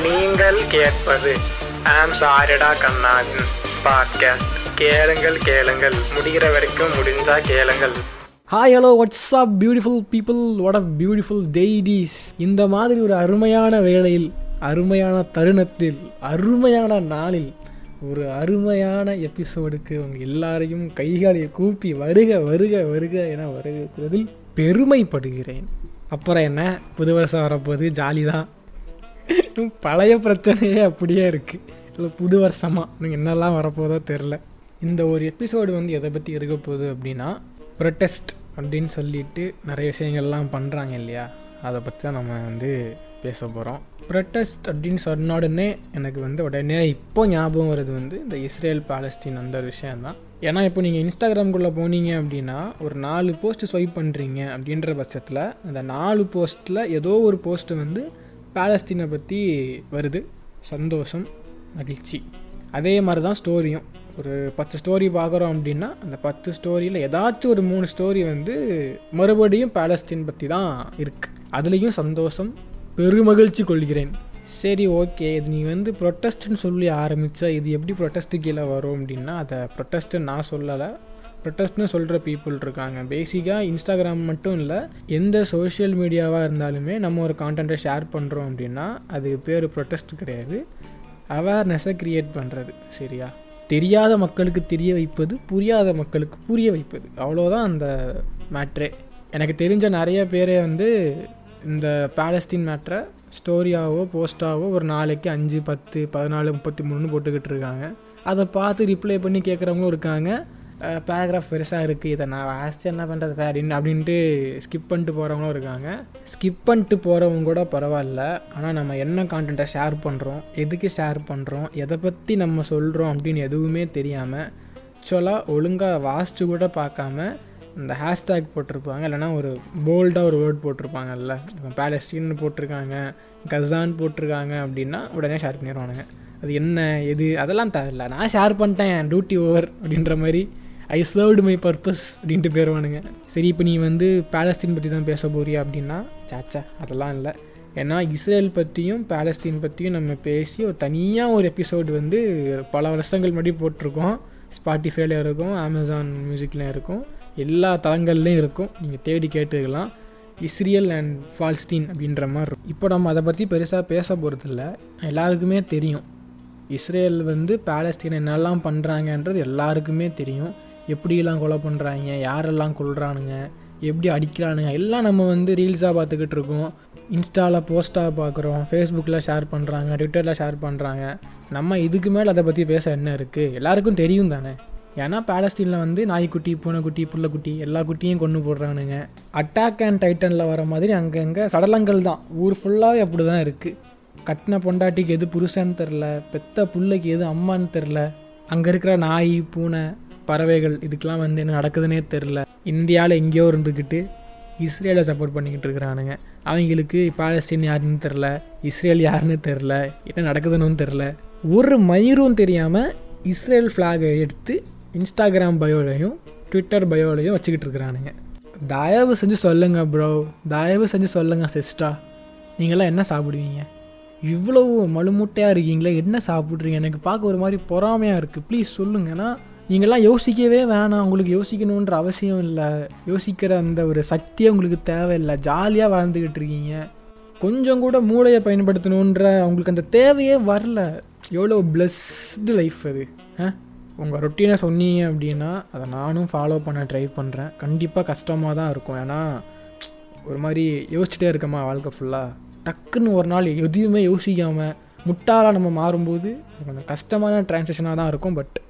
நீங்கள் கேட்பது. ஆம் சாரிடா கண்ணாவின் பாட்காஸ்ட் கேளுங்கள் கேளுங்கள். முடிகிற வரைக்கும் முடிஞ்சா கேளுங்கள். Hi hello what's up beautiful people what up beautiful deities இந்த மாதிரி ஒரு அருமையான வேளையில் அருமையான தருணத்தில் அருமையான நாளில் ஒரு அருமையான எபிசோடுக்கு உங்க எல்லாரையும் கைகாலியை கூப்பி வருக வருக வருக என வருகிறதில் பெருமைப்படுகிறேன். அப்புறம் என்ன? புது வருஷம் வரப்போகுது ஜாலி தான் பழைய பிரச்சனையே அப்படியே இருக்குது இல்லை புது வருஷமாக இன்னும் என்னெல்லாம் வரப்போதோ தெரில இந்த ஒரு எபிசோடு வந்து எதை பற்றி இருக்க போகுது அப்படின்னா ப்ரொட்டஸ்ட் அப்படின்னு சொல்லிட்டு நிறைய விஷயங்கள்லாம் பண்ணுறாங்க இல்லையா? அதை பற்றி தான் நம்ம வந்து பேச போகிறோம் ப்ரொட்டஸ்ட் அப்படின்னு சொன்ன உடனே எனக்கு வந்து உடனே இப்போ ஞாபகம் வருது வந்து இந்த இஸ்ரேல் பாலஸ்டீன் அந்த ஒரு விஷயந்தான் ஏன்னா இப்போ நீங்கள் இன்ஸ்டாகிராம்குள்ளே போனீங்க அப்படின்னா ஒரு நாலு போஸ்ட் ஸ்வைப் பண்ணுறீங்க அப்படின்ற பட்சத்தில் அந்த நாலு போஸ்ட்டில் ஏதோ ஒரு போஸ்ட்டு வந்து பேலஸ்தீனை பற்றி வருது. சந்தோஷம் மகிழ்ச்சி. அதே மாதிரி தான் ஸ்டோரியும் ஒரு பத்து ஸ்டோரி பார்க்குறோம் அப்படின்னா அந்த பத்து ஸ்டோரியில் ஏதாச்சும் ஒரு மூணு ஸ்டோரி வந்து மறுபடியும் பேலஸ்தீன் பற்றி தான் இருக்குது அதுலேயும் சந்தோஷம் பெருமகிழ்ச்சி கொள்கிறேன். சரி ஓகே. இது நீ வந்து ப்ரொட்டஸ்ட்னு சொல்லி ஆரம்பித்தா இது எப்படி ப்ரொட்டஸ்ட்டு கீழே வரும் அப்படின்னா அதை ப்ரொட்டஸ்ட்டு நான் சொல்லலை. ப்ரொட்டஸ்ட்னு சொல்கிற பீப்புள் இருக்காங்க. பேசிக்காக இன்ஸ்டாகிராம் மட்டும் இல்லை எந்த சோஷியல் மீடியாவாக இருந்தாலுமே நம்ம ஒரு கான்டென்ட்டை ஷேர் பண்ணுறோம் அப்படின்னா அது பேர் ப்ரொட்டஸ்ட் கிடையாது. அவேர்னஸை க்ரியேட் பண்ணுறது சரியா? தெரியாத மக்களுக்கு தெரிய வைப்பது புரியாத மக்களுக்கு புரிய வைப்பது. அவ்வளோதான் அந்த மேட்ரே எனக்கு தெரிஞ்ச நிறைய பேரே வந்து இந்த பேலஸ்தீன் மேட்ரை ஸ்டோரியாவோ போஸ்ட்டாவோ ஒரு நாளைக்கு அஞ்சு பத்து பதினாலு முப்பத்தி மூணுன்னு போட்டுக்கிட்டு இருக்காங்க. அதை பார்த்து ரிப்ளை பண்ணி கேட்குறவங்களும் இருக்காங்க. பேராகிராஃப் பெருசாக இருக்குது இதை நான் வாசிச்சு என்ன பண்ணுறது அப்படின்னு அப்படின்ட்டு ஸ்கிப் பண்ணிட்டு போகிறவங்களும் இருக்காங்க. ஸ்கிப் பண்ணிட்டு போகிறவங்க கூட பரவாயில்ல. ஆனால் நம்ம என்ன கான்டென்ட்டை ஷேர் பண்ணுறோம் எதுக்கு ஷேர் பண்ணுறோம் எதை பற்றி நம்ம சொல்கிறோம் அப்படின்னு எதுவுமே தெரியாமல் ஆக்சுவலாக ஒழுங்காக வாசித்து கூட பார்க்காம இந்த ஹேஷ்டேக் போட்டிருப்பாங்க. இல்லைனா ஒரு போல்டாக ஒரு வேர்ட் போட்டிருப்பாங்கல்ல. இப்போ பேலஸ்டீன் போட்டிருக்காங்க கசான் போட்டிருக்காங்க அப்படின்னா உடனே ஷேர் பண்ணிடுவானுங்க. அது என்ன எது? அதெல்லாம் தேவையில்ல. நான் ஷேர் பண்ணிட்டேன் டியூட்டி ஓவர் அப்படின்ற மாதிரி ஐ சர்வ்டு மை பர்பஸ் அப்படின்ட்டு போயிடுவானுங்க சரி இப்போ நீ வந்து பேலஸ்தீன் பற்றி தான் பேச போறியா அப்படின்னா சாச்சா அதெல்லாம் இல்லை. ஏன்னா இஸ்ரேல் பற்றியும் பேலஸ்தீன் பற்றியும் நம்ம பேசி ஒரு தனியாக ஒரு எபிசோடு வந்து பல வருஷங்கள் முன்னாடி போட்டிருக்கோம். ஸ்பாட்டிஃபைல இருக்கும் அமேசான் மியூசிக்லையும் இருக்கும் எல்லா தளங்கள்லேயும் இருக்கும். நீங்கள் தேடி கேட்டுக்கலாம். இஸ்ரியல் அண்ட் ஃபால்ஸ்டீன் அப்படின்ற மாதிரி இருக்கும். இப்போ நம்ம அதை பற்றி பெருசாக பேச போகிறதில்ல எல்லாருக்குமே தெரியும். இஸ்ரேல் வந்து பாலஸ்தீனை என்னெல்லாம் பண்ணுறாங்கன்றது எல்லாருக்குமே தெரியும். எப்படியெல்லாம் கொலை பண்ணுறாங்க யாரெல்லாம் கொள்றானுங்க எப்படி அடிக்கிறானுங்க எல்லாம் நம்ம வந்து ரீல்ஸாக பார்த்துக்கிட்டு இருக்கோம். இன்ஸ்டாவில் போஸ்ட்டாக பார்க்குறோம் ஃபேஸ்புக்கில் ஷேர் பண்ணுறாங்க ட்விட்டரில் ஷேர் பண்ணுறாங்க நம்ம இதுக்கு மேலே அதை பற்றி பேச என்ன இருக்குது எல்லாருக்கும் தெரியும் தானே? ஏன்னா பேலஸ்டீனில் வந்து நாய்க்குட்டி பூனைக்குட்டி புள்ளைக்குட்டி எல்லா குட்டியும் கொண்டு போடுறானுங்க. அட்டாக் அண்ட் டைட்டனில் வர மாதிரி அங்கங்கே சடலங்கள் தான். ஊர் ஃபுல்லாகவே அப்படி தான் இருக்குது கட்டின பொண்டாட்டிக்கு எது புருஷன்னு தெரில பெத்த பிள்ளைக்கு எது அம்மான்னு தெரில அங்கே இருக்கிற நாய் பூனை பறவைகள் இதுக்கெலாம் வந்து என்ன நடக்குதுன்னே தெரில இந்தியாவில் எங்கேயோ இருந்துக்கிட்டு இஸ்ரேலை சப்போர்ட் பண்ணிக்கிட்டு இருக்கிறானுங்க. அவங்களுக்கு பாலஸ்தீன் யாருன்னு தெரில இஸ்ரேல் யாருன்னு தெரில என்ன நடக்குதுன்னு தெரில ஒரு மயிரும் தெரியாமல் இஸ்ரேல் ஃப்ளாகை எடுத்து இன்ஸ்டாகிராம் பயோலையும் ட்விட்டர் பயோலையும் வச்சுக்கிட்டு இருக்கிறானுங்க. தயவு செஞ்சு சொல்லுங்கள் ப்ரோ தயவு செஞ்சு சொல்லுங்கள் சிஸ்டா நீங்களாம் என்ன சாப்பிடுவீங்க? இவ்வளவு மழுமுட்டையாக இருக்கீங்களே என்ன சாப்பிட்றீங்க? எனக்கு பார்க்க ஒரு மாதிரி பொறாமையாக இருக்குது ப்ளீஸ் சொல்லுங்கன்னா நீங்கள்லாம் யோசிக்கவே வேணாம். உங்களுக்கு யோசிக்கணுன்ற அவசியம் இல்லை. யோசிக்கிற அந்த ஒரு சக்தியே உங்களுக்கு தேவையில்லை. ஜாலியாக வாழ்ந்துக்கிட்டு இருக்கீங்க. கொஞ்சம் கூட மூளையை பயன்படுத்தணுன்ற உங்களுக்கு அந்த தேவையே வரல. எவ்வளோ பிளஸ்டு லைஃப் அது. ஆ? உங்கள் ரொட்டீனை சொன்னீங்க அப்படின்னா அதை நானும் ஃபாலோ பண்ண ட்ரை பண்ணுறேன் கண்டிப்பாக கஷ்டமாக தான் இருக்கும். ஏன்னா ஒரு மாதிரி யோசிச்சுட்டே இருக்கமா வாழ்க்கை ஃபுல்லாக டக்குன்னு ஒரு நாள் எதுவுமே யோசிக்காமல் முட்டாளாக நம்ம மாறும்போது கொஞ்சம் கஷ்டமான ட்ரான்ஸாக்ஷனாக தான் இருக்கும். But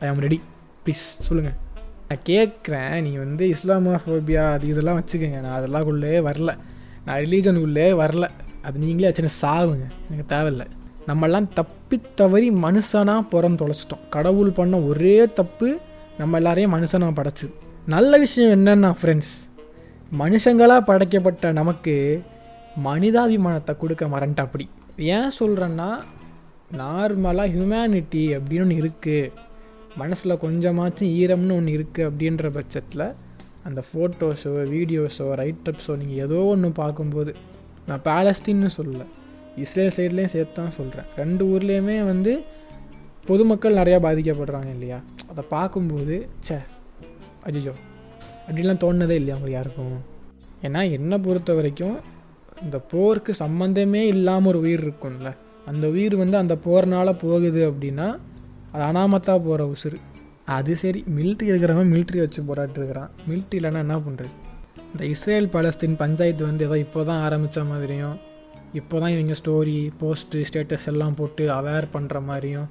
I am ready please சொல்லுங்கள் நான் கேட்குறேன் நீ வந்து இஸ்லாமோஃபோபியா அது இதெல்லாம் வச்சுக்கோங்க. நான் அதெல்லாம்குள்ளே வரல. நான் ரிலீஜனுக்குள்ளே வரல. அது நீங்களே வச்சுன்னு சாவுங்க. எனக்கு தேவையில்லை. நம்மெல்லாம் தப்பி தவறி மனுஷனாக புறம் தொலைச்சிட்டோம். கடவுள் பண்ண ஒரே தப்பு நம்ம எல்லாரையும் மனுஷனாக படைச்சது நல்ல விஷயம் என்னன்னா ஃப்ரெண்ட்ஸ் மனுஷங்களாக படைக்கப்பட்ட நமக்கு மனிதாபிமானத்தை கொடுக்க மறந்துட்டா அப்படி. ஏன் சொல்கிறேன்னா நார்மலாக ஹியூமனிட்டி அப்படின்னு ஒன்று இருக்குது மனசில் கொஞ்சமாச்சும் ஈரம்னு ஒன்று இருக்குது அப்படின்ற பட்சத்தில் அந்த ஃபோட்டோஸோ வீடியோஸோ ரைட்டப்ஸோ நீங்கள் ஏதோ ஒன்று பார்க்கும்போது நான் பேலஸ்தீன்னு சொல்லலை இஸ்ரேல் சைட்லேயும் சேர்த்து தான் சொல்கிறேன் ரெண்டு ஊர்லேயுமே வந்து பொதுமக்கள் நிறையா பாதிக்கப்படுறாங்க இல்லையா? அதை பார்க்கும்போது ச்சே அஜிஜோ அப்படிலாம் தோணுனதே இல்லையா அவங்களுக்கு யாருக்கும்? ஏன்னா என்னை பொறுத்த வரைக்கும் இந்த போருக்கு சம்மந்தமே இல்லாமல் ஒரு உயிர் இருக்கும்ல. அந்த உயிர் வந்து அந்த போர்னால போகுது அப்படின்னா அது அனாமத்தா போகிற உசுறு. அது சரி மிலிட்ரி இருக்கிறவன் மிலிட்ரி வச்சு போராட்டிருக்கிறான் மிலிட்ரி இல்லைன்னா என்ன பண்ணுறது இந்த இஸ்ரேல் பாலஸ்தீன் பஞ்சாயத்து வந்து ஏதோ இப்போ தான் ஆரம்பித்த மாதிரியும் இப்போ தான் இவங்க ஸ்டோரி போஸ்ட்டு ஸ்டேட்டஸ் எல்லாம் போட்டு அவேர் பண்ணுற மாதிரியும்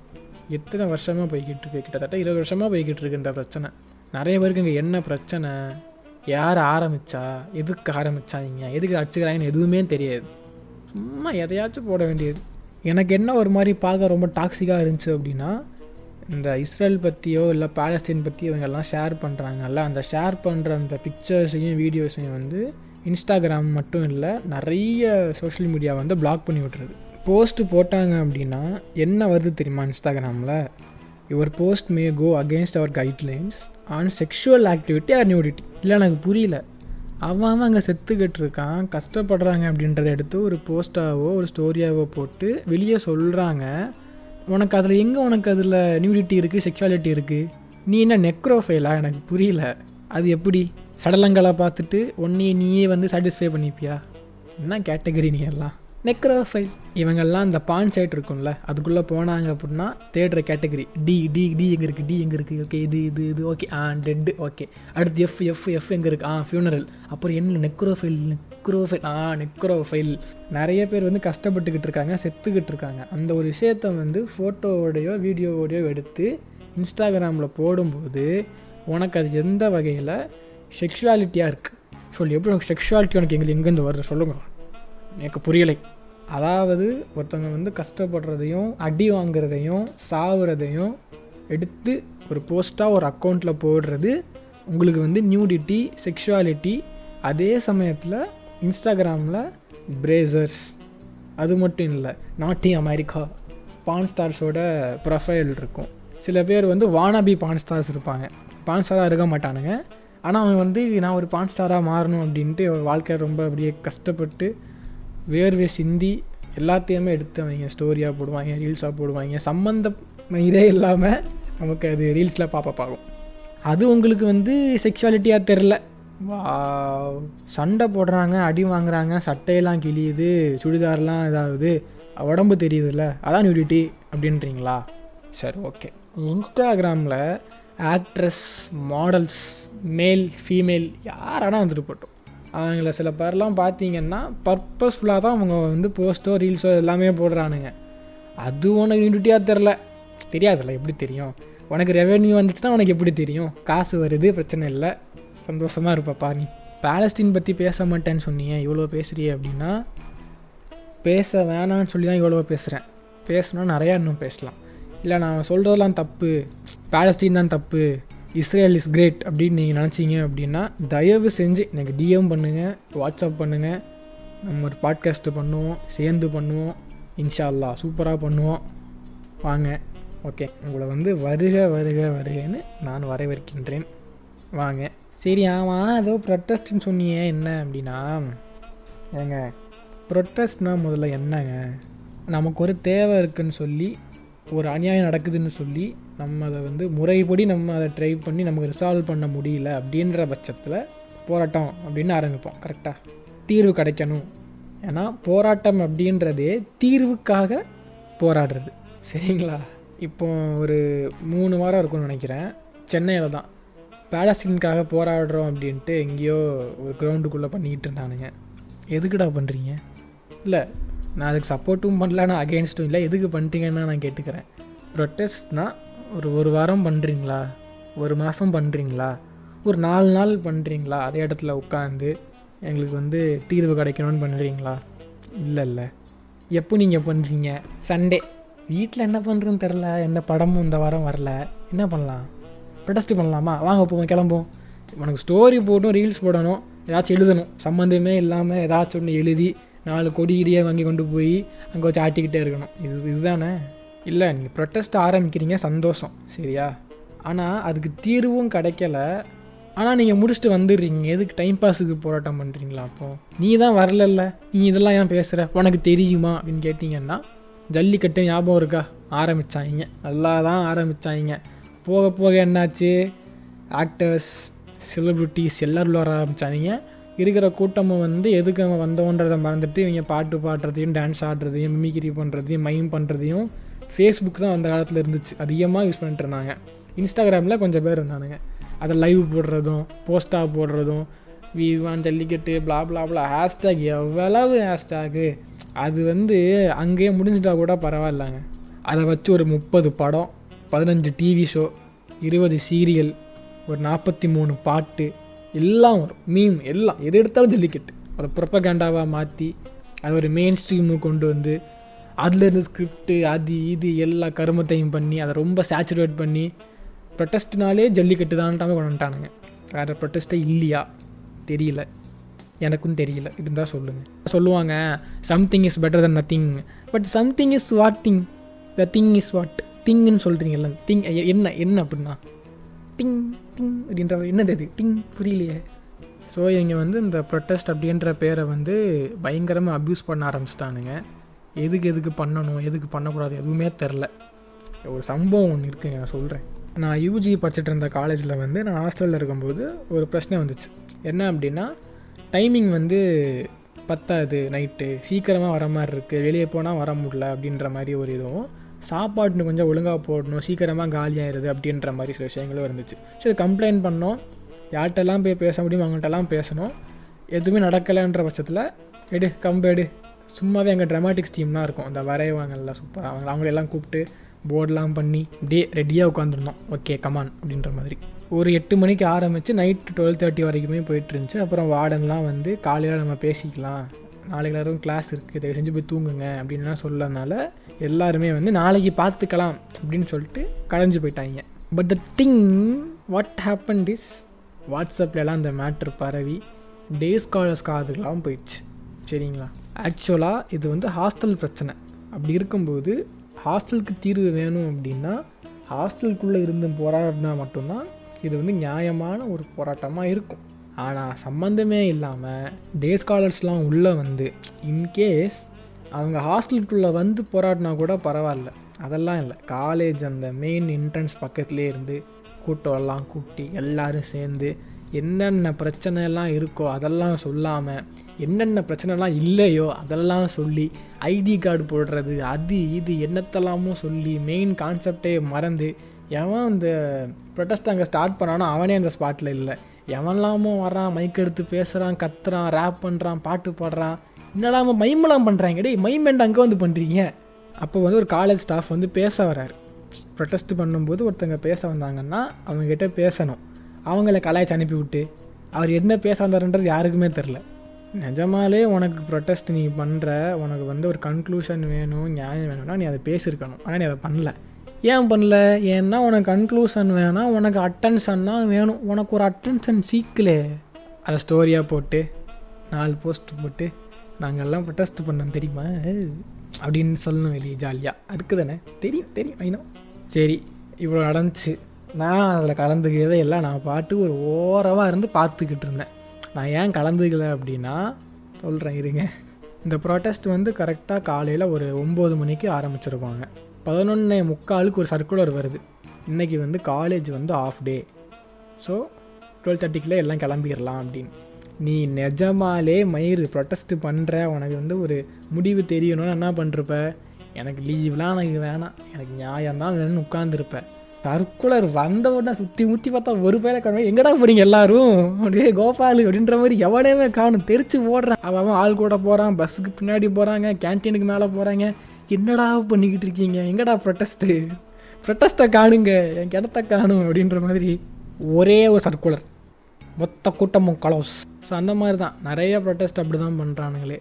எத்தனை வருஷமாக போய்கிட்டு இருக்கு? கிட்டத்தட்ட இருபது வருஷமாக போய்கிட்டு இருக்கு இந்த பிரச்சனை. நிறைய பேருக்கு இங்கே என்ன பிரச்சனை? யார் ஆரம்பிச்சா? எதுக்கு ஆரம்பித்தாங்க எதுக்கு அடிச்சுக்கிறாங்கன்னு எதுவுமே தெரியாது. சும்மா எதையாச்சும் போட வேண்டியது. எனக்கு என்ன ஒரு மாதிரி பார்க்க ரொம்ப டாக்ஸிக்காக இருந்துச்சு அப்படின்னா இந்த இஸ்ரேல் பற்றியோ இல்லை பாலஸ்தீன் பற்றியோ இவங்கெல்லாம் ஷேர் பண்ணுறாங்கல்ல அந்த ஷேர் பண்ணுற அந்த பிக்சர்ஸையும் வீடியோஸையும் வந்து இன்ஸ்டாகிராம் மட்டும் இல்லை நிறைய சோஷியல் மீடியா வந்து பிளாக் பண்ணி விட்டுருது. போஸ்ட்டு போட்டாங்க அப்படின்னா என்ன வருது தெரியுமா இன்ஸ்டாகிராமில் your post may go against our guidelines on sexual activity or nudity இல்லை எனக்கு புரியல. அவன் அவன் அங்கே செத்துக்கிட்டு இருக்கான் கஷ்டப்படுறாங்க அப்படின்றத எடுத்து ஒரு போஸ்ட்டாவோ ஒரு ஸ்டோரியாவோ போட்டு வெளியே சொல்கிறாங்க உனக்கு அதில் எங்கே உனக்கு அதில் நியூடிட்டி இருக்குது செக்ஷுவாலிட்டி இருக்குது நீ என்ன நெக்ரோஃபைலா எனக்கு புரியல. அது எப்படி? சடலங்களை பார்த்துட்டு உன்னையே நீயே வந்து சாட்டிஸ்ஃபை பண்ணிப்பியா? என்ன கேட்டகரி நீ எல்லாம்? நெக்ரோஃபைல் இவங்கெல்லாம் இந்த பான் சைட் இருக்கும்ல அதுக்குள்ளே போனாங்க அப்படின்னா தேடுற கேட்டகரி டி டி டி எங்கே இருக்குது டி எங்கே இருக்குது ஓகே இது இது இது ஓகே ஆ டெட்டு ஓகே அடுத்து எஃப் எஃப் எஃப் எங்கே இருக்குது ஆ ஃபியூனரல் அப்புறம் என்ன? நெக்ரோஃபைல் நெக்ரோஃபைல் ஆ நெக்ரோஃபைல் நிறைய பேர் வந்து கஷ்டப்பட்டுக்கிட்டு இருக்காங்க செத்துக்கிட்டு இருக்காங்க. அந்த ஒரு விஷயத்த வந்து ஃபோட்டோவோடையோ வீடியோவோடையோ எடுத்து இன்ஸ்டாகிராமில் போடும்போது உனக்கு அது எந்த வகையில் செக்ஷுவாலிட்டியாக இருக்குது சொல்லி எப்படி உனக்கு செக்ஷுவாலிட்டி உனக்கு எங்களுக்கு எங்கேருந்து வருது? சொல்லுங்க. எனக்கு புரியலை. அதாவது ஒருத்தவங்க வந்து கஷ்டப்படுறதையும் அடி வாங்குறதையும் சாவுறதையும் எடுத்து ஒரு போஸ்ட்டாக ஒரு அக்கௌண்ட்டில் போடுறது உங்களுக்கு வந்து நியூடிட்டி செக்ஷுவாலிட்டி அதே சமயத்தில் இன்ஸ்டாகிராமில் பிரேசர்ஸ் அது மட்டும் இல்லை நாட்டி அமெரிக்கா பான் ஸ்டார்ஸோட ப்ரொஃபைல் இருக்கும். சில பேர் வந்து வானபி பான் ஸ்டார்ஸ் இருப்பாங்க. பான் ஸ்டாராக இருக்க மாட்டானுங்க. ஆனால் அவன் வந்து நான் ஒரு பான் ஸ்டாராக மாறணும் அப்படின்ட்டு வாழ்க்கை ரொம்ப அப்படியே கஷ்டப்பட்டு வேர்வை சிந்தி எல்லாத்தையுமே எடுத்து அவங்க ஸ்டோரியாக போடுவாங்க ரீல்ஸாக போடுவாங்க. சம்மந்தம் இதே இல்லாமல் நமக்கு அது ரீல்ஸில் பாப்பாகும் அது உங்களுக்கு வந்து செக்ஷுவாலிட்டியாக தெரில சண்டை போடுறாங்க அடி வாங்குறாங்க சட்டையெல்லாம் கிழியுது சுடிதார்லாம் இதாகுது உடம்பு தெரியுதுல்ல அதான் நியூடிட்டி அப்படின்றீங்களா? சரி ஓகே இன்ஸ்டாகிராமில் ஆக்ட்ரஸ் மாடல்ஸ் மேல் ஃபீமேல் யாரானா வந்துட்டு போட்டோம் அவங்கள சில பேர்லாம் பார்த்தீங்கன்னா பர்பஸ்ஃபுல்லாக தான் அவங்க வந்து போஸ்ட்டோ ரீல்ஸோ எல்லாமே போடுறானுங்க. அது உனக்கு யூனிட்டியாக தெரில தெரியாதுல்ல எப்படி தெரியும்? உனக்கு ரெவென்யூ வந்துச்சுன்னா உனக்கு எப்படி தெரியும்? காசு வருது பிரச்சனை இல்லை. சந்தோஷமாக இருப்பப்பா நீ. பேலஸ்டீன் பற்றி பேச மாட்டேன்னு சொன்னீங்க இவ்வளோ பேசுகிறீ அப்படின்னா பேச வேணாம்னு சொல்லி தான் இவ்வளோ பேசுகிறேன் பேசணும்னா நிறையா இன்னும் பேசலாம். இல்லை நான் சொல்கிறதெல்லாம் தப்பு. பேலஸ்டீன் தான் தப்பு. இஸ்ரேல் இஸ் கிரேட் அப்படின்னு நீங்கள் நினச்சிங்க அப்படின்னா தயவு செஞ்சு எனக்கு டிஎம் பண்ணுங்கள் வாட்ஸ்அப் பண்ணுங்கள் நம்ம ஒரு பாட்காஸ்ட்டு பண்ணுவோம் சேர்ந்து பண்ணுவோம் இன்ஷால்லா சூப்பராக பண்ணுவோம். வாங்க ஓகே உங்களை வந்து வருக வருக வருகன்னு நான் வரவேற்கின்றேன். வாங்க சரி ஆமாம் ஏதோ ப்ரொட்டஸ்ட்னு சொன்னீங்க என்ன அப்படின்னா ஏங்க ப்ரொட்டஸ்ட்னா முதல்ல என்னங்க? நமக்கு ஒரு தேவை இருக்குதுன்னு சொல்லி ஒரு அநியாயம் நடக்குதுன்னு சொல்லி நம்ம அதை வந்து முறைப்படி நம்ம அதை ட்ரை பண்ணி நமக்கு ரிசால்வ் பண்ண முடியல அப்படின்ற பட்சத்தில் போராட்டம் அப்படின்னு ஆரம்பிப்போம். கரெக்டாக தீர்வு கிடைக்கணும். ஏன்னா போராட்டம் அப்படின்றதே தீர்வுக்காக போராடுறது. சரிங்களா? இப்போ ஒரு மூணு வாரம் இருக்கும்னு நினைக்கிறேன். சென்னையில் தான். பேலஸ்டீனுக்காக போராடுறோம் அப்படின்ட்டு எங்கேயோ ஒரு கிரவுண்டுக்குள்ளே பண்ணிக்கிட்டு இருந்தானுங்க. எதுக்குடா பண்ணுறீங்க இல்லை நான் அதுக்கு சப்போர்ட்டும் பண்ணல நான் அகேன்ஸ்ட்டும் இல்லை. எதுக்கு பண்ணுறீங்கன்னு நான் கேட்டுக்கிறேன். ப்ரொட்டஸ்ட்னால் ஒரு ஒரு வாரம் பண்ணுறீங்களா ஒரு மாதம் பண்ணுறீங்களா ஒரு நாலு நாள் பண்ணுறீங்களா அதே இடத்துல உட்காந்து எங்களுக்கு வந்து தீர்வு கிடைக்கணும்னு பண்ணுறீங்களா இல்லை இல்லை. எப்போ நீங்கள் பண்ணுறீங்க சண்டே வீட்டில் என்ன பண்ணுறதுன்னு தெரில எந்த படமும் இந்த வாரம் வரல. என்ன பண்ணலாம்? ப்ரொடெஸ்ட் பண்ணலாமா? வாங்க போவோம் கிளம்புவோம். உனக்கு ஸ்டோரி போடணும் ரீல்ஸ் போடணும் ஏதாச்சும் எழுதணும். சம்மந்தமே இல்லாமல் ஏதாச்சும் ஒன்று எழுதி நாலு கொடி இடியை வாங்கி கொண்டு போய் அங்கே வச்சு ஆட்டிக்கிட்டே இருக்கணும். இது இதுதானே? இல்லை நீங்கள் ப்ரொட்டஸ்ட் ஆரம்பிக்கிறீங்க சந்தோஷம். சரியா? ஆனால் அதுக்கு தீர்வும் கிடைக்கல. ஆனால் நீங்கள் முடிச்சுட்டு வந்துடுறீங்க. எதுக்கு டைம் பாஸுக்கு போராட்டம் பண்ணுறீங்களா அப்போ? நீ தான் வரலல்ல. நீ இதெல்லாம் ஏன் பேசுகிற உனக்கு தெரியுமா? அப்படின்னு கேட்டிங்கன்னா ஜல்லிக்கட்டு ஞாபகம் இருக்கா? ஆரம்பித்தாங்க நல்லா தான் ஆரம்பித்தாங்க போக போக என்னாச்சு? ஆக்டர்ஸ் செலிப்ரிட்டிஸ் எல்லோரும் வர ஆரம்பித்தாங்க இருக்கிற கூட்டமும் வந்து எதுக்கு அவன் வந்தோன்றதை மறந்துட்டு இவங்க பாட்டு பாடுறதையும் டான்ஸ் ஆடுறதையும் மிமிக்ரி பண்ணுறதையும் மைம் பண்ணுறதையும் ஃபேஸ்புக் தான் அந்த காலத்தில் இருந்துச்சு. அதிகமாக யூஸ் பண்ணிட்டு இருந்தாங்க. இன்ஸ்டாகிராமில் கொஞ்சம் பேர் இருந்தானுங்க. அதை லைவ் போடுறதும் போஸ்டாக போடுறதும் Vivaan jallikattu blah blah blah hashtag எவ்வளவு ஹேஷ்டேக்கு அது வந்து அங்கேயே முடிஞ்சிட்டா கூட பரவாயில்லைங்க. அதை வச்சு ஒரு முப்பது படம் பதினஞ்சு டிவி ஷோ இருபது சீரியல் ஒரு நாற்பத்தி மூணு பாட்டு எல்லாம் வரும். மீம் எல்லாம். எது எடுத்தாலும் ஜல்லிக்கட்டு. அதை புறப்பகேண்டாவாக மாற்றி அது ஒரு மெயின் ஸ்ட்ரீமு கொண்டு வந்து அதுலேருந்து ஸ்கிரிப்டு அது இது எல்லா கருமத்தையும் பண்ணி அதை ரொம்ப சேச்சுரேட் பண்ணி ப்ரொட்டஸ்ட்னாலே ஜல்லிக்கட்டு தான்ட்டாமே கொண்டு வந்துட்டானுங்க. வேறு ப்ரொட்டஸ்ட்டே இல்லையா? தெரியல. எனக்கும் தெரியல. இருந்தால் சொல்லுங்கள் சொல்லுவாங்க something is better than nothing but something is what thing the thing is what திங்குன்னு சொல்கிறீங்கல்ல திங் என்ன என்ன அப்படின்னா? டிங் டிங் அப்படின்ற என்னது அது? டிங் புரியலையே. ஸோ இவங்க வந்து இந்த ப்ரொட்டஸ்ட் அப்படின்ற பேரை வந்து பயங்கரமாக அப்யூஸ் பண்ண ஆரம்பிச்சிட்டானுங்க. எதுக்கு எதுக்கு பண்ணணும் எதுக்கு பண்ணக்கூடாது எதுவுமே தெரில. ஒரு சம்பவம் ஒன்று இருக்குங்க நான் சொல்கிறேன் நான் யூஜி படிச்சுட்டு இருந்த காலேஜில் வந்து நான் ஹாஸ்டலில் இருக்கும்போது ஒரு பிரச்சனை வந்துச்சு. என்ன அப்படின்னா டைமிங் வந்து பத்தாது நைட்டு சீக்கிரமாக வர மாதிரி இருக்குது வெளியே போனால் வர முடியல அப்படின்ற மாதிரி ஒரு இதுவும். சாப்பாடு கொஞ்சம் ஒழுங்காக போடணும் சீக்கிரமாக காலியாயிருது அப்படின்ற மாதிரி சில விஷயங்களும் இருந்துச்சு. சரி கம்ப்ளைண்ட் பண்ணோம். யார்கிட்டலாம் போய் பேச முடியும் அவங்கள்ட்டலாம் பேசணும். எதுவுமே நடக்கலைன்ற பட்சத்தில் எடு கம்பு எடு. சும்மாவே எங்கள் ட்ராமாட்டிக்ஸ் டீம்லாம் இருக்கும். அந்த வரைவாங்கல்ல சூப்பர் அவங்க அவங்களெல்லாம் கூப்பிட்டு போர்டெலாம் பண்ணி டே ரெடியாக உட்காந்துருந்தோம் ஓகே கமான் அப்படின்ற மாதிரி. ஒரு எட்டு மணிக்கு ஆரம்பித்து நைட்டு டுவெல் தேர்ட்டி வரைக்குமே போயிட்டு இருந்துச்சு அப்புறம் வார்டன்லாம் வந்து காலையில் நம்ம பேசிக்கலாம். நாளைக்கு எல்லாரும் கிளாஸ் இருக்குது தயவு செஞ்சு போய் தூங்குங்க அப்படின்லாம் சொல்லனால எல்லாருமே வந்து நாளைக்கு பார்த்துக்கலாம் அப்படின்னு சொல்லிட்டு கலைஞ்சு போயிட்டாங்க. But the thing what happen is வாட்ஸ்அப்லலாம் அந்த மேட்ரு பரவி டே ஸ்காலர்ஸ் காதுக்கெலாம் போயிடுச்சு. சரிங்களா? ஆக்சுவலாக இது வந்து ஹாஸ்டல் பிரச்சனை. அப்படி இருக்கும்போது ஹாஸ்டலுக்கு தீர்வு வேணும் அப்படின்னா ஹாஸ்டலுக்குள்ளே இருந்து போராடினா மட்டும்தான் இது வந்து நியாயமான ஒரு போராட்டமாக இருக்கும். ஆனால் சம்மந்தமே இல்லாமல் டே ஸ்காலர்ஸ்லாம் உள்ளே வந்து இன்கேஸ் அவங்க ஹாஸ்டலுக்குள்ளே வந்து போராடினா கூட பரவாயில்ல. அதெல்லாம் இல்லை. காலேஜ் அந்த மெயின் என்ட்ரன்ஸ் பக்கத்துலேயே இருந்து கூட்டம் எல்லாம் கூட்டி எல்லோரும் சேர்ந்து என்னென்ன பிரச்சனை எல்லாம் இருக்கோ அதெல்லாம் சொல்லாமல் என்னென்ன பிரச்சனைலாம் இல்லையோ அதெல்லாம் சொல்லி ஐடி கார்டு போடுறது அது இது என்னத்தெல்லாமோ சொல்லி மெயின் கான்செப்டே மறந்து எவன் இந்த ப்ரொட்டஸ்ட் அங்கே ஸ்டார்ட் பண்ணானோ அவனே அந்த ஸ்பாட்டில் இல்லை. எவன்லாமோ வரான் மைக் எடுத்து பேசுகிறான் கத்துறான் ரேப் பண்ணுறான் பாட்டு பாடுறான். என்னடாம மைமெல்லாம் பண்ணுறாங்க டேய் மைமெண்ட் அங்கே வந்து பண்ணுறீங்க அப்போ வந்து ஒரு காலேஜ் ஸ்டாஃப் வந்து பேச வராரு ப்ரொட்டஸ்ட் பண்ணும்போது ஒருத்தங்க பேச வந்தாங்கன்னா அவங்ககிட்ட பேசணும். அவங்கள கலாய்ச்சி அனுப்பி விட்டு அவர் என்ன பேச வந்தாருன்றது யாருக்குமே தெரில நிஜமாலே உனக்கு ப்ரொட்டஸ்ட் நீ பண்ணுற உனக்கு வந்து ஒரு கன்க்ளூஷன் வேணும் நியாயம் வேணும்னா நீ அதை பேசியிருக்கணும். ஆனால் நீ அதை பண்ணல. ஏன் பண்ணல? ஏன்னா உனக்கு கன்க்ளூஷன் வேணாம் உனக்கு அட்டென்ஷன்னா வேணும். உனக்கு ஒரு அட்டென்ஷன் சீக்கலே அதை ஸ்டோரியாக போட்டு நாலு போஸ்ட் போட்டு நாங்கள்லாம் ப்ரொட்டஸ்ட் பண்ணோம் தெரியுமா? அப்படின்னு சொல்லணும் வெளியே ஜாலியாக அதுக்கு தானே. தெரியும் தெரியும் ஐநோ சரி இவ்வளோ நடந்துச்சு. நான் அதில் கலந்துக்கிறதே எல்லாம் நான் பாட்டு ஒரு ஓரமாக இருந்து பார்த்துக்கிட்டு இருந்தேன். நான் ஏன் கலந்துக்கல அப்படின்னா சொல்கிறேன் இருங்க. இந்த ப்ரொட்டஸ்ட் வந்து கரெக்டாக காலையில் ஒரு ஒம்பது மணிக்கு ஆரம்பிச்சிருப்பாங்க பதினொன்னே முக்காலுக்கு ஒரு சர்க்குலர் வருது. இன்றைக்கி வந்து காலேஜ் வந்து ஆஃப் டே ஸோ டுவெல் தேர்ட்டிக்குள்ளே எல்லாம் கிளம்பிடலாம் அப்படின்னு. நீ நிஜமாலே மயிறு ப்ரொட்டஸ்ட் பண்ணுற உனக்கு வந்து ஒரு முடிவு தெரியணும்னு என்ன பண்ணிருப்ப? எனக்கு லீவ்லாம் எனக்கு வேணாம். எனக்கு நியாயம்தான் வேணும்னு உட்காந்துருப்பேன் சர்க்குலர் வந்த உடனே சுற்றி முற்றி பார்த்தா ஒரு பேரை காணும். எங்கடா போறீங்க எல்லாரும்? அப்படியே கோபால் அப்படின்ற மாதிரி எவனையுமே காணும். தெரிச்சு ஓடுறான். அவன் ஆள் கூட போகிறான் பஸ்ஸுக்கு பின்னாடி போகிறாங்க கேன்டீனுக்கு மேலே போகிறாங்க என்னடா பண்ணிக்கிட்டு இருக்கீங்க? எங்கடா ப்ரொட்டஸ்ட்டு ப்ரொட்டஸ்ட்டை காணுங்க. என் கிணத்தை காணும் அப்படின்ற மாதிரி ஒரே ஒரு சர்க்குலர் மொத்த கூட்டமும் கலோஸ் ஸோ அந்த மாதிரி தான் நிறைய ப்ரொட்டஸ்ட் அப்படி தான் பண்ணுறானுங்களே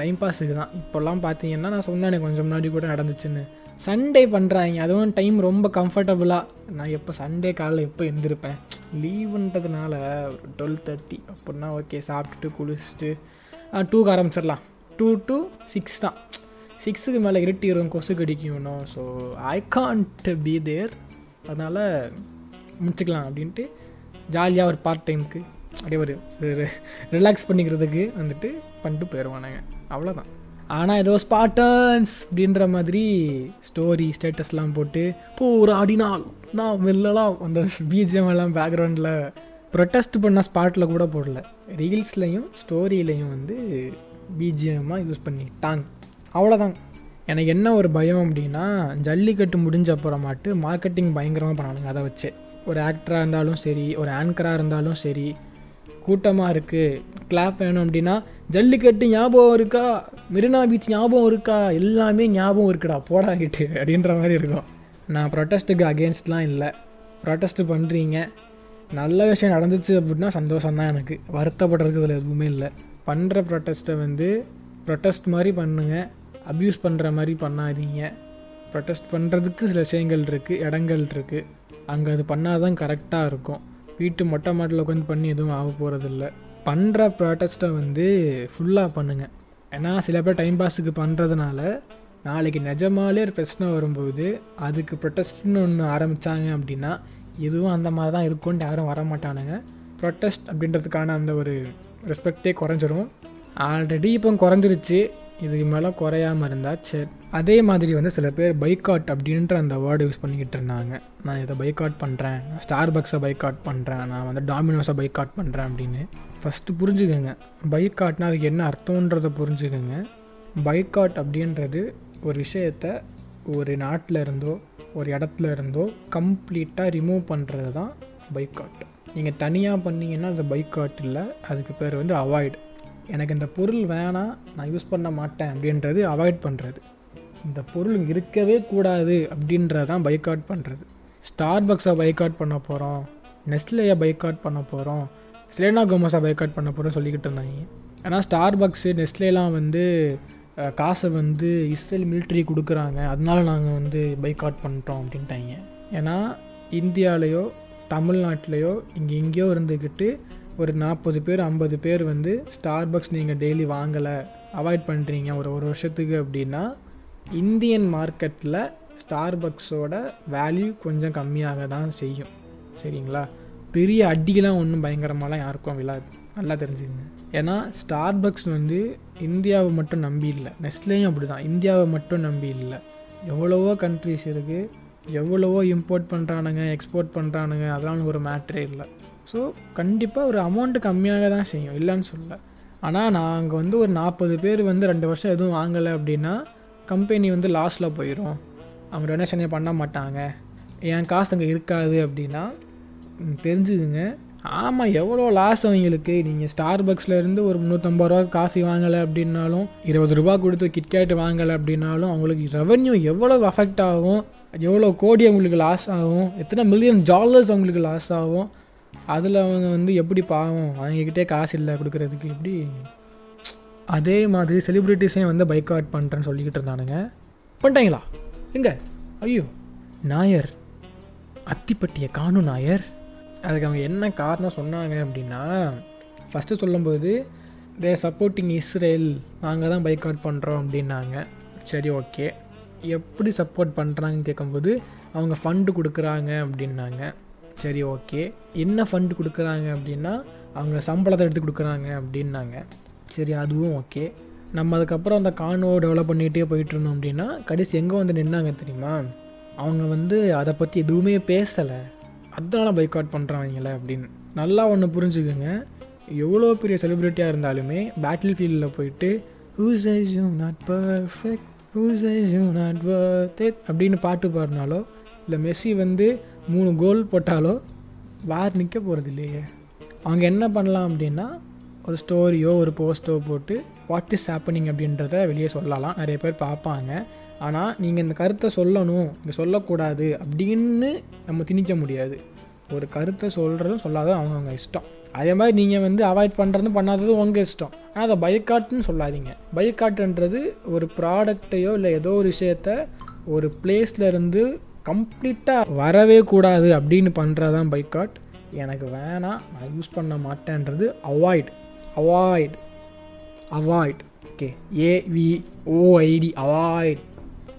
டைம் பாஸுக்கு தான் இப்போல்லாம் பார்த்தீங்கன்னா நான் சொன்னேன் கொஞ்சம் முன்னாடி கூட நடந்துச்சுன்னு. சண்டே பண்ணுறாங்க அதுவும் டைம் ரொம்ப கம்ஃபர்டபுளாக நான் எப்போ சண்டே காலையில் எப்போ எழுந்திருப்பேன் லீவுன்றதுனால ஒரு டுவெல் தேர்ட்டி அப்படின்னா ஓகே சாப்பிட்டுட்டு குளிச்சுட்டு டூக்கு ஆரம்பிச்சிடலாம். டூ டு சிக்ஸ் தான். சிக்ஸுக்கு மேலே இருட்டிடும் கொசு கடிக்கணும் so I can't be there அதனால் முடிச்சுக்கலாம் அப்படின்ட்டு ஜாலியாக ஒரு பார்ட் டைமுக்கு அப்படியே ஒரு ரிலாக்ஸ் பண்ணிக்கிறதுக்கு வந்துட்டு பண்ணிட்டு போயிடுவானுங்க அவ்வளோதான் ஆனால் ஏதோ ஸ்பாட்டன்ஸ் அப்படின்ற மாதிரி ஸ்டோரி ஸ்டேட்டஸ்லாம் போட்டு போராடினால் நான் வெல்லலாம். அந்த பிஜிஎம் எல்லாம் பேக்ரவுண்டில் ப்ரொட்டஸ்ட் பண்ண ஸ்பாட்டில் கூட போடல. ரீல்ஸ்லையும் ஸ்டோரியிலையும் வந்து பிஜிஎம்மாக யூஸ் பண்ணிட்டாங்க. அவ்வளோதான் எனக்கு என்ன ஒரு பயம் அப்படின்னா ஜல்லிக்கட்டு முடிஞ்ச அப்புறமாட்டு மார்க்கெட்டிங் பயங்கரமாக பண்ணானுங்க அதை வச்சு. ஒரு ஆக்டராக இருந்தாலும் சரி ஒரு ஆங்கராக இருந்தாலும் சரி கூட்டமாக இருக்குது கிளாப் வேணும் அப்படின்னா ஜல்லிக்கட்டு ஞாபகம் இருக்கா? மெரினா பீச் ஞாபகம் இருக்கா? எல்லாமே ஞாபகம் இருக்குடா போடாகிட்டு அப்படின்ற மாதிரி இருக்கும். நான் ப்ரொட்டஸ்ட்டுக்கு அகேன்ஸ்ட்லாம் இல்லை. ப்ரொட்டஸ்ட் பண்ணுறீங்க நல்ல விஷயம் நடந்துச்சு அப்படின்னா சந்தோஷம் தான் எனக்கு. வருத்தப்படுறதுக்கு இதில் எதுவுமே இல்லை. பண்ணுற ப்ரொட்டஸ்ட்டை வந்து ப்ரொட்டஸ்ட் மாதிரி பண்ணுங்கள் அப்யூஸ் பண்ணுற மாதிரி பண்ணாதீங்க. ப்ரொட்டஸ்ட் பண்ணுறதுக்கு சில விஷயங்கள் இருக்குது இடங்கள் இருக்குது அங்கே அது பண்ணால் தான் கரெக்டாக இருக்கும். வீட்டு மொட்டை மாட்டில் உட்காந்து பண்ணி எதுவும் ஆக போகிறதில்ல பண்ணுற ப்ராட்டஸ்ட்டை வந்து ஃபுல்லாக பண்ணுங்கள் ஏன்னா சில பேர் டைம் பாஸுக்கு பண்ணுறதுனால நாளைக்கு நிஜமாலே ஒரு பிரச்சனை வரும்போது அதுக்கு ப்ரொட்டஸ்ட்னு ஒன்று ஆரம்பித்தாங்க அப்படின்னா எதுவும் அந்த மாதிரி தான் இருக்கும்னு யாரும் வர மாட்டானுங்க ப்ரொட்டஸ்ட் அப்படின்றதுக்கான அந்த ஒரு ரெஸ்பெக்டே குறைஞ்சிரும். ஆல்ரெடி இப்போ குறைஞ்சிருச்சு. இதுக்கு மேலே குறையாமல் இருந்தால் சரி அதே மாதிரி வந்து சில பேர் பைக்காட் அப்படின்ற அந்த வேர்டு யூஸ் பண்ணிக்கிட்டு இருந்தாங்க. நான் இதை பைக்காட் பண்ணுறேன் ஸ்டார் பக்ஸை பைக்காட் பண்ணுறேன் நான் வந்து டாமினோஸை பைக்காட் பண்ணுறேன் அப்படின்னு. ஃபஸ்ட்டு புரிஞ்சுக்கோங்க. பைக்காட்னா அதுக்கு என்ன அர்த்தம்ன்றதை புரிஞ்சுக்கோங்க. பைக்காட் அப்படின்றது ஒரு விஷயத்த ஒரு நாட்டில் இருந்தோ ஒரு இடத்துல இருந்தோ கம்ப்ளீட்டாக ரிமூவ் பண்ணுறது தான் பைக்காட். நீங்கள் தனியாக பண்ணிங்கன்னா அது பைக்காட் இல்லை. அதுக்கு பேர் வந்து அவாய்டு எனக்கு இந்த பொருள் வேணாம் நான் யூஸ் பண்ண மாட்டேன் அப்படின்றது அவாய்ட் பண்ணுறது இந்த பொருள் இருக்கவே கூடாது அப்படின்றது தான் பைக்காட் பண்ணுறது ஸ்டார் பக்ஸை பைக்காட் பண்ண போகிறோம் நெஸ்லேயை பைக்காட் பண்ண போகிறோம் ஸ்லேனா கோமஸை பைக்காட் பண்ண போகிறோம் சொல்லிக்கிட்டு இருந்தாங்க. ஏன்னா ஸ்டார் பக்ஸு நெஸ்ட்லேலாம் வந்து காசை வந்து இஸ்ரேல் மிலிட்ரி கொடுக்குறாங்க. அதனால நாங்கள் வந்து பைக்காட் பண்ணுறோம் அப்படின்ட்டாங்க. ஏன்னா இந்தியாவிலையோ தமிழ்நாட்டிலையோ இங்கே எங்கேயோ இருந்துக்கிட்டு ஒரு நாற்பது பேர் ஐம்பது பேர் வந்து ஸ்டார் பக்ஸ் நீங்கள் டெய்லி வாங்கலை அவாய்ட் பண்ணுறீங்க ஒரு ஒரு வருஷத்துக்கு அப்படின்னா இந்தியன் மார்க்கெட்டில் ஸ்டார் பக்ஸோட வேல்யூ கொஞ்சம் கம்மியாக தான் செய்யும். சரிங்களா? பெரிய அடியெலாம் ஒன்றும் பயங்கரமாலாம் யாருக்கும் விழாது நல்லா தெரிஞ்சுக்கங்க. ஏன்னா ஸ்டார் பக்ஸ் வந்து இந்தியாவை மட்டும் நம்பி இல்லை. நெஸ்ட்லேயும் அப்படி தான் இந்தியாவை மட்டும் நம்பி இல்லை. எவ்வளவோ கண்ட்ரிஸ் இருக்குது எவ்வளவோ இம்போர்ட் பண்ணுறானுங்க எக்ஸ்போர்ட் பண்ணுறானுங்க அதெல்லாம் ஒரு மேட்ரே இல்லை. ஸோ கண்டிப்பாக ஒரு அமௌண்ட்டு கம்மியாக தான் செய்யும் இல்லைன்னு சொல்ல ஆனால் நான் அங்கே வந்து ஒரு நாற்பது பேர் வந்து ரெண்டு வருஷம் எதுவும் வாங்கலை அப்படின்னா கம்பெனி வந்து லாஸில் போயிடும் அவங்க டொனேஷனே பண்ண மாட்டாங்க. என் காசு அங்கே இருக்காது அப்படின்னா தெரிஞ்சுதுங்க. ஆமாம் எவ்வளோ லாஸ் அவங்களுக்கு? நீங்கள் ஸ்டார் இருந்து ஒரு முந்நூற்றம்பது ரூபா காஃபி வாங்கலை அப்படின்னாலும் இருபது ரூபா கொடுத்து கிட்கேட் வாங்கலை அப்படின்னாலும் அவங்களுக்கு ரெவன்யூ எவ்வளோ அஃபெக்ட் ஆகும்? எவ்வளோ கோடி அவங்களுக்கு லாஸ் ஆகும்? எத்தனை மில்லியன் டாலர்ஸ் அவங்களுக்கு லாஸ் ஆகும்? அதில் அவங்க வந்து எப்படி பாவம்? அவங்கக்கிட்டே காசு இல்லை கொடுக்கறதுக்கு எப்படி? அதே மாதிரி செலிப்ரிட்டிஸையும் வந்து பைக் அவுட் பண்ணுறேன்னு சொல்லிக்கிட்டு இருந்தானுங்க. பண்ணிட்டாங்களா? எங்க? ஐயோ நாயர். அத்திப்பட்டியை காணும் நாயர். அதுக்கு அவங்க என்ன காரணம் சொன்னாங்க அப்படின்னா ஃபஸ்ட்டு சொல்லும்போது தேர் சப்போர்ட்டிங் இஸ்ரேல் நாங்கள் தான் பைக் அவுட் பண்ணுறோம் அப்படின்னாங்க. சரி ஓகே எப்படி சப்போர்ட் பண்ணுறாங்கன்னு கேட்கும்போது அவங்க ஃபண்டு கொடுக்குறாங்க அப்படின்னாங்க. சரி ஓகே. என்ன ஃபண்டு கொடுக்குறாங்க அப்படின்னா அவங்க சம்பளத்தை எடுத்து கொடுக்குறாங்க அப்படின்னாங்க. சரி அதுவும் ஓகே. நம்ம அதுக்கப்புறம் அந்த கானோ டெவலப் பண்ணிகிட்டே போயிட்டு இருந்தோம் அப்படின்னா கடைசி எங்கே வந்து நின்னாங்க தெரியுமா? அவங்க வந்து அதை பற்றி எதுவுமே பேசலை. அதனால் பைக்காட் பண்ணுறாங்களே அப்படின்னு. நல்லா ஒன்று புரிஞ்சுக்கோங்க. எவ்வளோ பெரிய செலிப்ரிட்டியாக இருந்தாலுமே பேட்டில் ஃபீல்டில் போயிட்டு who's is you not perfect who's is you not worth அப்படின்னு பாட்டு பாடினாலோ இல்லை மெஸ்ஸி வந்து மூணு கோல் போட்டாலோ வேறு நிற்க போகிறது இல்லையே. அவங்க என்ன பண்ணலாம் அப்படின்னா ஒரு ஸ்டோரியோ ஒரு போஸ்ட்டோ போட்டு வாட் இஸ் ஹேப்பனிங் அப்படின்றத வெளியே சொல்லலாம். நிறைய பேர் பார்ப்பாங்க. ஆனால் நீங்கள் இந்த கருத்தை சொல்லணும் இங்கே சொல்லக்கூடாது அப்படின்னு நம்ம திணிக்க முடியாது. ஒரு கருத்தை சொல்கிறதும் சொல்லாததும் அவங்கவுங்க இஷ்டம். அதே மாதிரி நீங்கள் வந்து அவாய்ட் பண்ணுறதும் பண்ணாததும் உங்கள் இஷ்டம். ஆனால் அதை பைக்காட்டுன்னு சொல்லாதீங்க. பைக்காட்டுன்றது ஒரு ப்ராடக்டையோ இல்லை ஏதோ ஒரு விஷயத்த ஒரு பிளேஸ்லேருந்து கம்ப்ளீட்டாக வரவே கூடாது அப்படின்னு பண்ணுறதான் பைக்காட் எனக்கு வேணாம் நான் யூஸ் பண்ண மாட்டேன்றது avoid avoid avoid okay A V O I D avoid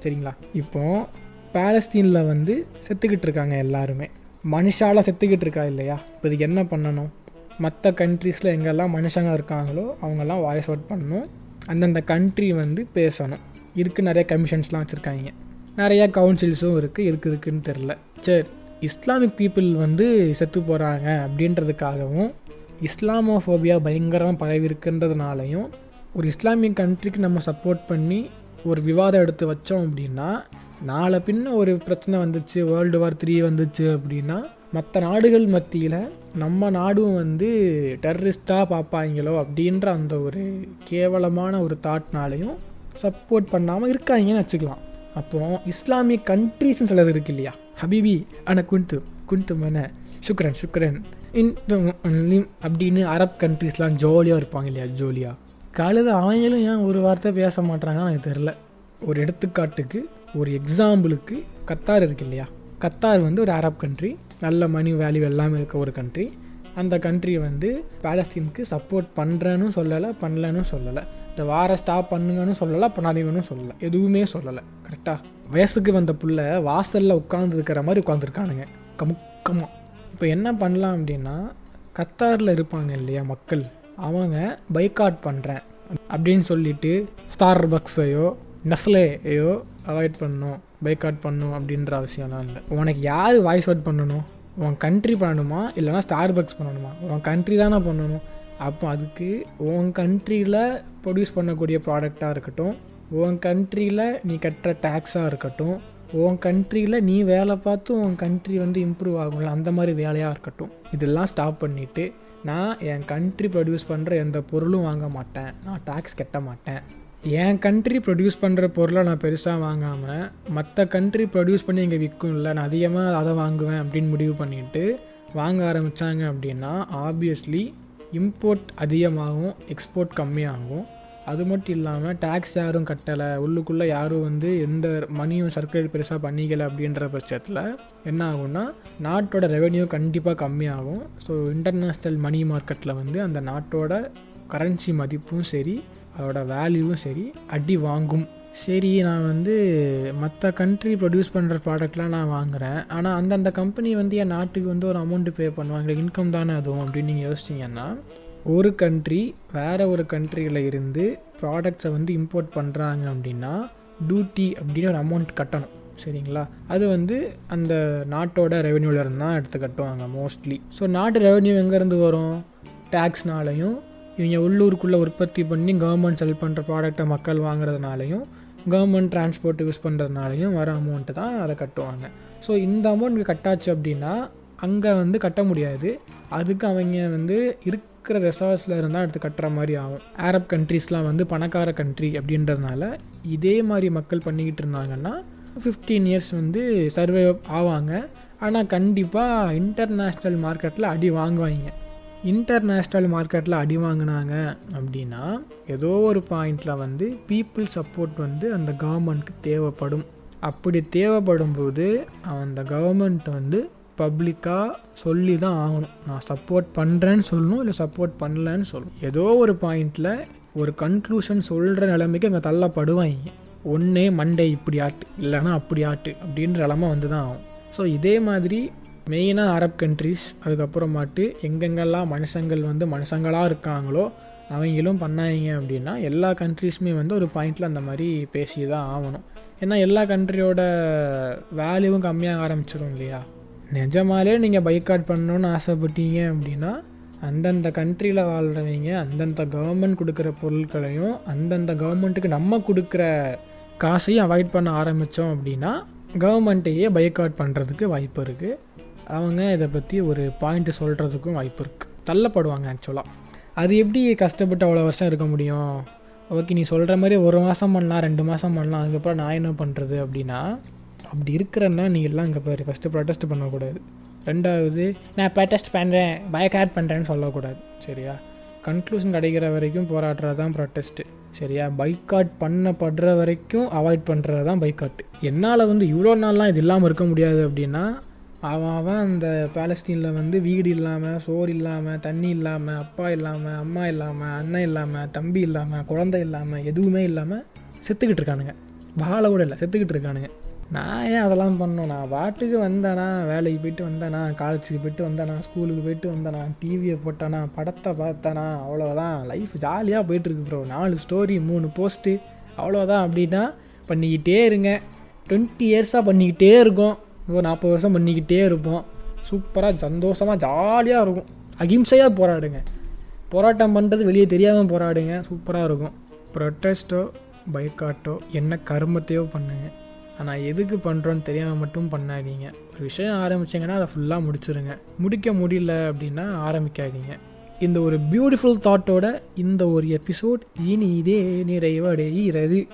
சரிங்களா? இப்போ பேலஸ்தீனில் வந்து செத்துக்கிட்டு இருக்காங்க எல்லாருமே. மனுஷால செத்துக்கிட்டு இருக்கா இல்லையா? இப்போ இதுக்கு என்ன பண்ணணும்? மற்ற கண்ட்ரீஸில் எங்கெல்லாம் மனுஷங்க இருக்காங்களோ அவங்கெல்லாம் வாய்ஸ் அவுட் பண்ணணும். அந்தந்த கண்ட்ரி வந்து பேசணும். இதுக்கு நிறைய கமிஷன்ஸ்லாம் வச்சுருக்காங்க. நிறைய கவுன்சில்ஸும் இருக்குது இருக்கு இருக்குன்னு தெரில சரி இஸ்லாமிக் பீப்புள் வந்து செத்து போகிறாங்க அப்படின்றதுக்காகவும் இஸ்லாமோஃபோபியா பயங்கரமாக பரவி இருக்குன்றதுனாலையும் ஒரு இஸ்லாமிக் கண்ட்ரிக்கு நம்ம சப்போர்ட் பண்ணி ஒரு விவாதம் எடுத்து வச்சோம் அப்படின்னா நாளை பின்ன ஒரு பிரச்சனை வந்துச்சு வேர்ல்டு வார் த்ரீ வந்துச்சு அப்படின்னா மற்ற நாடுகள் மத்தியில் நம்ம நாடும் வந்து டெரரிஸ்டாக பார்ப்பாங்களோ அப்படின்ற அந்த ஒரு கேவலமான ஒரு தாட்னாலையும் சப்போர்ட் பண்ணாமல் இருக்காங்கன்னு வச்சுக்கலாம். அப்போ இஸ்லாமிய கண்ட்ரீஸ்னு சிலது இருக்கு இல்லையா? ஹபீபி ஆனால் குன்து குன்து மன சுக்ரன் சுக்ரன். இன் அப்படின்னு அரப் கண்ட்ரீஸ்லாம் ஜோலியாக இருப்பாங்க இல்லையா ஜோலியாக காலையில் அவங்களும் ஏன் ஒரு வார்த்தை பேச மாட்டாங்கன்னு எனக்கு தெரில ஒரு எடுத்துக்காட்டுக்கு ஒரு எக்ஸாம்பிளுக்கு கத்தார் இருக்கு இல்லையா? கத்தார் வந்து ஒரு அரப் கண்ட்ரி நல்ல மணி வேல்யூ எல்லாமே இருக்க ஒரு கண்ட்ரி அந்த கண்ட்ரி வந்து பேலஸ்தீனுக்கு சப்போர்ட் பண்ணுறேன்னு சொல்லலை பண்ணலன்னு சொல்லலை. இந்த வார ஸ்டாப் பண்ணுங்கன்னு சொல்லலை பண்ணாதீங்கன்னு சொல்லலை. எதுவுமே சொல்லலை. கரெக்டாக வயசுக்கு வந்த புள்ள வாசலில் உட்காந்துருக்கிற மாதிரி உட்காந்துருக்கானுங்க கமுக்கமாக இப்போ என்ன பண்ணலாம் அப்படின்னா கத்தாரில் இருப்பாங்க இல்லையா மக்கள்? அவங்க பைக்காட் பண்ணுறேன் அப்படின்னு சொல்லிட்டு ஸ்டார் பக்ஸையோ நெஸ்லேயோ அவாய்ட் பண்ணணும் பைக்காட் பண்ணும் அப்படின்ற அவசியம்லாம் இல்லை. உனக்கு யார் வாய்ஸ் அவுட் பண்ணணும்? உன் கண்ட்ரி பண்ணணுமா? இல்லைனா ஸ்டார் பக்ஸ் பண்ணணுமா? உன் கண்ட்ரி தானே பண்ணணும். அப்போ அதுக்கு உன் கண்ட்ரியில் ப்ரொடியூஸ் பண்ணக்கூடிய ப்ராடக்டாக இருக்கட்டும். உன் கண்ட்ரியில் நீ கட்டுற டேக்ஸாக இருக்கட்டும். உன் கண்ட்ரியில் நீ வேலை பார்த்து உன் கண்ட்ரி வந்து இம்ப்ரூவ் ஆகும்ல அந்த மாதிரி வேலையாக இருக்கட்டும். இதெல்லாம் ஸ்டாப் பண்ணிவிட்டு நான் என் கண்ட்ரி ப்ரொடியூஸ் பண்ணுற எந்த பொருளும் வாங்க மாட்டேன். நான் டேக்ஸ் கட்ட மாட்டேன். என் கண்ட்ரி ப்ரொடியூஸ் பண்ணுற பொருளை நான் பெருசாக வாங்காமல் மற்ற கண்ட்ரி ப்ரொடியூஸ் பண்ணி இங்கே விற்கும்ல நான் அதிகமாக அதை வாங்குவேன் அப்படின்னு முடிவு பண்ணிட்டு வாங்க ஆரம்பித்தாங்க அப்படின்னா ஆப்வியஸ்லி இம்போர்ட் அதிகமாகும் எக்ஸ்போர்ட் கம்மியாகும். அது மட்டும் இல்லாமல் டேக்ஸ் யாரும் கட்டலை உள்ளுக்குள்ளே யாரும் வந்து எந்த மணியும் சர்க்குலேட் பெருசாக பண்ணிக்கல அப்படின்ற பட்சத்தில் என்ன ஆகும்னா நாட்டோட ரெவென்யூ கண்டிப்பாக கம்மியாகும். ஸோ இன்டர்நேஷ்னல் மணி மார்க்கெட்டில் வந்து அந்த நாட்டோட கரன்சி மதிப்பும் சரி அதோட வேல்யூவும் சரி அடி வாங்கும். சரி நான் வந்து மற்ற கண்ட்ரி ப்ரொடியூஸ் பண்ணுற ப்ராடக்ட்லாம் நான் வாங்குகிறேன் ஆனால் அந்தந்த கம்பெனி வந்து என் நாட்டுக்கு வந்து ஒரு அமௌண்ட்டு பே பண்ணுவாங்க. இன்கம் தானே அதுவும் அப்படின்னு நீங்கள் யோசிச்சிங்கன்னா ஒரு கண்ட்ரி வேறு ஒரு கண்ட்ரியில் இருந்து ப்ராடக்ட்ஸை வந்து இம்போர்ட் பண்ணுறாங்க அப்படின்னா டியூட்டி அப்படின்னு ஒரு அமௌண்ட் கட்டணும். சரிங்களா? அது வந்து அந்த நாட்டோட ரெவென்யூலேருந்து தான் எடுத்து கட்டுவாங்க மோஸ்ட்லி ஸோ நாட்டு ரெவென்யூ எங்கேருந்து வரும்? டேக்ஸ்னாலையும் இவங்க உள்ளூருக்குள்ளே உற்பத்தி பண்ணி கவர்மெண்ட் செல் பண்ணுற ப்ராடக்டை மக்கள் வாங்குறதுனாலையும் கவர்மெண்ட் டிரான்ஸ்போர்ட் யூஸ் பண்ணுறதுனாலையும் வர அமௌண்ட்டு தான் அதை கட்டுவாங்க. ஸோ இந்த அமௌண்ட் கட்டாச்சு அப்படின்னா அங்கே வந்து கட்ட முடியாது. அதுக்கு அவங்க வந்து இருக்கிற ரெசார்ட்ஸில் இருந்தால் எடுத்து கட்டுற மாதிரி ஆகும். ஆரப் கண்ட்ரீஸ்லாம் வந்து பணக்கார கண்ட்ரி அப்படின்றதுனால இதே மாதிரி மக்கள் பண்ணிக்கிட்டு இருந்தாங்கன்னா ஃபிஃப்டீன் இயர்ஸ் வந்து சர்வே ஆவாங்க. ஆனால் கண்டிப்பாக இன்டர்நேஷ்னல் மார்க்கெட்டில் அடி வாங்குவாங்க. இன்டர்நேஷ்னல் மார்க்கெட்டில் அடி வாங்கினாங்க அப்படின்னா ஏதோ ஒரு பாயிண்டில் வந்து பீப்புள் சப்போர்ட் வந்து அந்த கவர்மெண்ட்க்கு தேவைப்படும். அப்படி தேவைப்படும் போது அந்த கவர்மெண்ட் வந்து பப்ளிக்காக சொல்லி தான் ஆகணும். நான் சப்போர்ட் பண்ணுறேன்னு சொல்லணும் இல்லை சப்போர்ட் பண்ணலன்னு சொல்லணும். ஏதோ ஒரு பாயிண்டில் ஒரு கன்க்ளூஷன் சொல்கிற நிலைமைக்கு அங்கே தள்ளப்படுவாங்க. ஒன்றே மண்டே இப்படி ஆட்டு இல்லைனா அப்படி ஆட்டு அப்படின்ற நிலமை வந்து தான் ஆகும். ஸோ இதே மாதிரி மெயினாக அரப் கண்ட்ரிஸ் அதுக்கப்புறமாட்டு எங்கெங்கெல்லாம் மனுஷங்கள் வந்து மனுஷங்களாக இருக்காங்களோ அவங்களும் பண்ணாங்க அப்படின்னா எல்லா கண்ட்ரீஸுமே வந்து ஒரு பாயிண்டில் அந்த மாதிரி பேசி தான் ஆகணும். ஏன்னா எல்லா கண்ட்ரியோட வேல்யூவும் கம்மியாக ஆரம்பிச்சிடும் இல்லையா? நிஜமாலே நீங்கள் பைக்காட் பண்ணணுன்னு ஆசைப்பட்டீங்க அப்படின்னா அந்தந்த கண்ட்ரியில் வாழ்கிறவங்க அந்தந்த கவர்மெண்ட் கொடுக்குற பொருட்களையும் அந்தந்த கவர்மெண்ட்டுக்கு நம்ம கொடுக்குற காசையும் அவாய்ட் பண்ண ஆரம்பித்தோம் அப்படின்னா கவர்மெண்ட்டையே பைக்காட் பண்ணுறதுக்கு வாய்ப்பு இருக்குது அவங்க இதை பற்றி ஒரு பாயிண்ட் சொல்கிறதுக்கும் வாய்ப்பு இருக்குது தள்ளப்படுவாங்க ஆக்சுவலாக அது எப்படி கஷ்டப்பட்டு அவ்வளோ வருஷம் இருக்க முடியும்? ஓகே நீ சொல்கிற மாதிரி ஒரு மாதம் பண்ணலாம் ரெண்டு மாதம் பண்ணலாம் அதுக்கப்புறம் நான் என்ன பண்ணுறது அப்படின்னா அப்படி இருக்கிறன்னா நீ எல்லாம் இங்கே பாரு ஃபஸ்ட்டு ப்ரொட்டஸ்ட் பண்ணக்கூடாது. ரெண்டாவது நான் ப்ரொட்டஸ்ட் பண்ணுறேன் பயக்காட் பண்ணுறேன்னு சொல்லக்கூடாது சரியா? கன்க்ளூஷன் கிடைக்கிற வரைக்கும் போராடுறது தான் ப்ரொட்டஸ்ட்டு சரியா? பைக்காட் பண்ணப்படுற வரைக்கும் அவாய்ட் பண்ணுறது தான் பைக்காட் என்னால் வந்து இவ்வளோ நாள்லாம் இது இல்லாமல் இருக்க முடியாது அப்படின்னா அவன் அவன் அந்த பேலஸ்தீனில் வந்து வீடு இல்லாமல் சோறு இல்லாமல் தண்ணி இல்லாமல் அப்பா இல்லாமல் அம்மா இல்லாமல் அண்ணன் இல்லாமல் தம்பி இல்லாமல் குழந்தை இல்லாமல் எதுவுமே இல்லாமல் செத்துக்கிட்டு இருக்கானுங்க. வாழ கூட இல்லை செத்துக்கிட்டு இருக்கானுங்க. நான் ஏன் அதெல்லாம் பண்ணோம் நான் பாட்டுக்கு வந்தேனா வேலைக்கு போயிட்டு வந்தேனா காலேஜுக்கு போயிட்டு வந்தேனா ஸ்கூலுக்கு போயிட்டு வந்தேனா டிவியை போட்டேனா படத்தை பார்த்தேனா அவ்வளோதான் லைஃப் ஜாலியாக போயிட்டுருக்கு ப்ரோ நாலு ஸ்டோரி மூணு போஸ்ட்டு அவ்வளோதான் அப்படின்னா பண்ணிக்கிட்டே இருங்க. டுவெண்ட்டி இயர்ஸாக பண்ணிக்கிட்டே இருக்கோம். ஒரு நாற்பது வருஷம் பண்ணிக்கிட்டே இருப்போம். சூப்பராக சந்தோஷமாக ஜாலியாக இருக்கும். அகிம்சையாக போராடுங்க. போராட்டம் பண்ணுறது வெளியே தெரியாமல் போராடுங்க. சூப்பராக இருக்கும். ப்ரொட்டஸ்ட்டோ பைக்காட்டோ என்ன கருமத்தையோ பண்ணுங்க. ஆனால் எதுக்கு பண்ணுறோன்னு தெரியாமல் மட்டும் பண்ணாதீங்க. ஒரு விஷயம் ஆரம்பிச்சிங்கன்னா அதை ஃபுல்லாக முடிச்சிருங்க. முடிக்க முடியல அப்படின்னா ஆரம்பிக்காதீங்க. இந்த ஒரு பியூட்டிஃபுல் தாட்டோட இந்த ஒரு எபிசோட் இனி இதே நிறைவடைகிறது.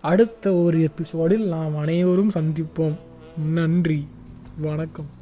அடுத்த ஒரு எபிசோடில் நாம் அனைவரும் சந்திப்போம். நன்றி. வணக்கம்.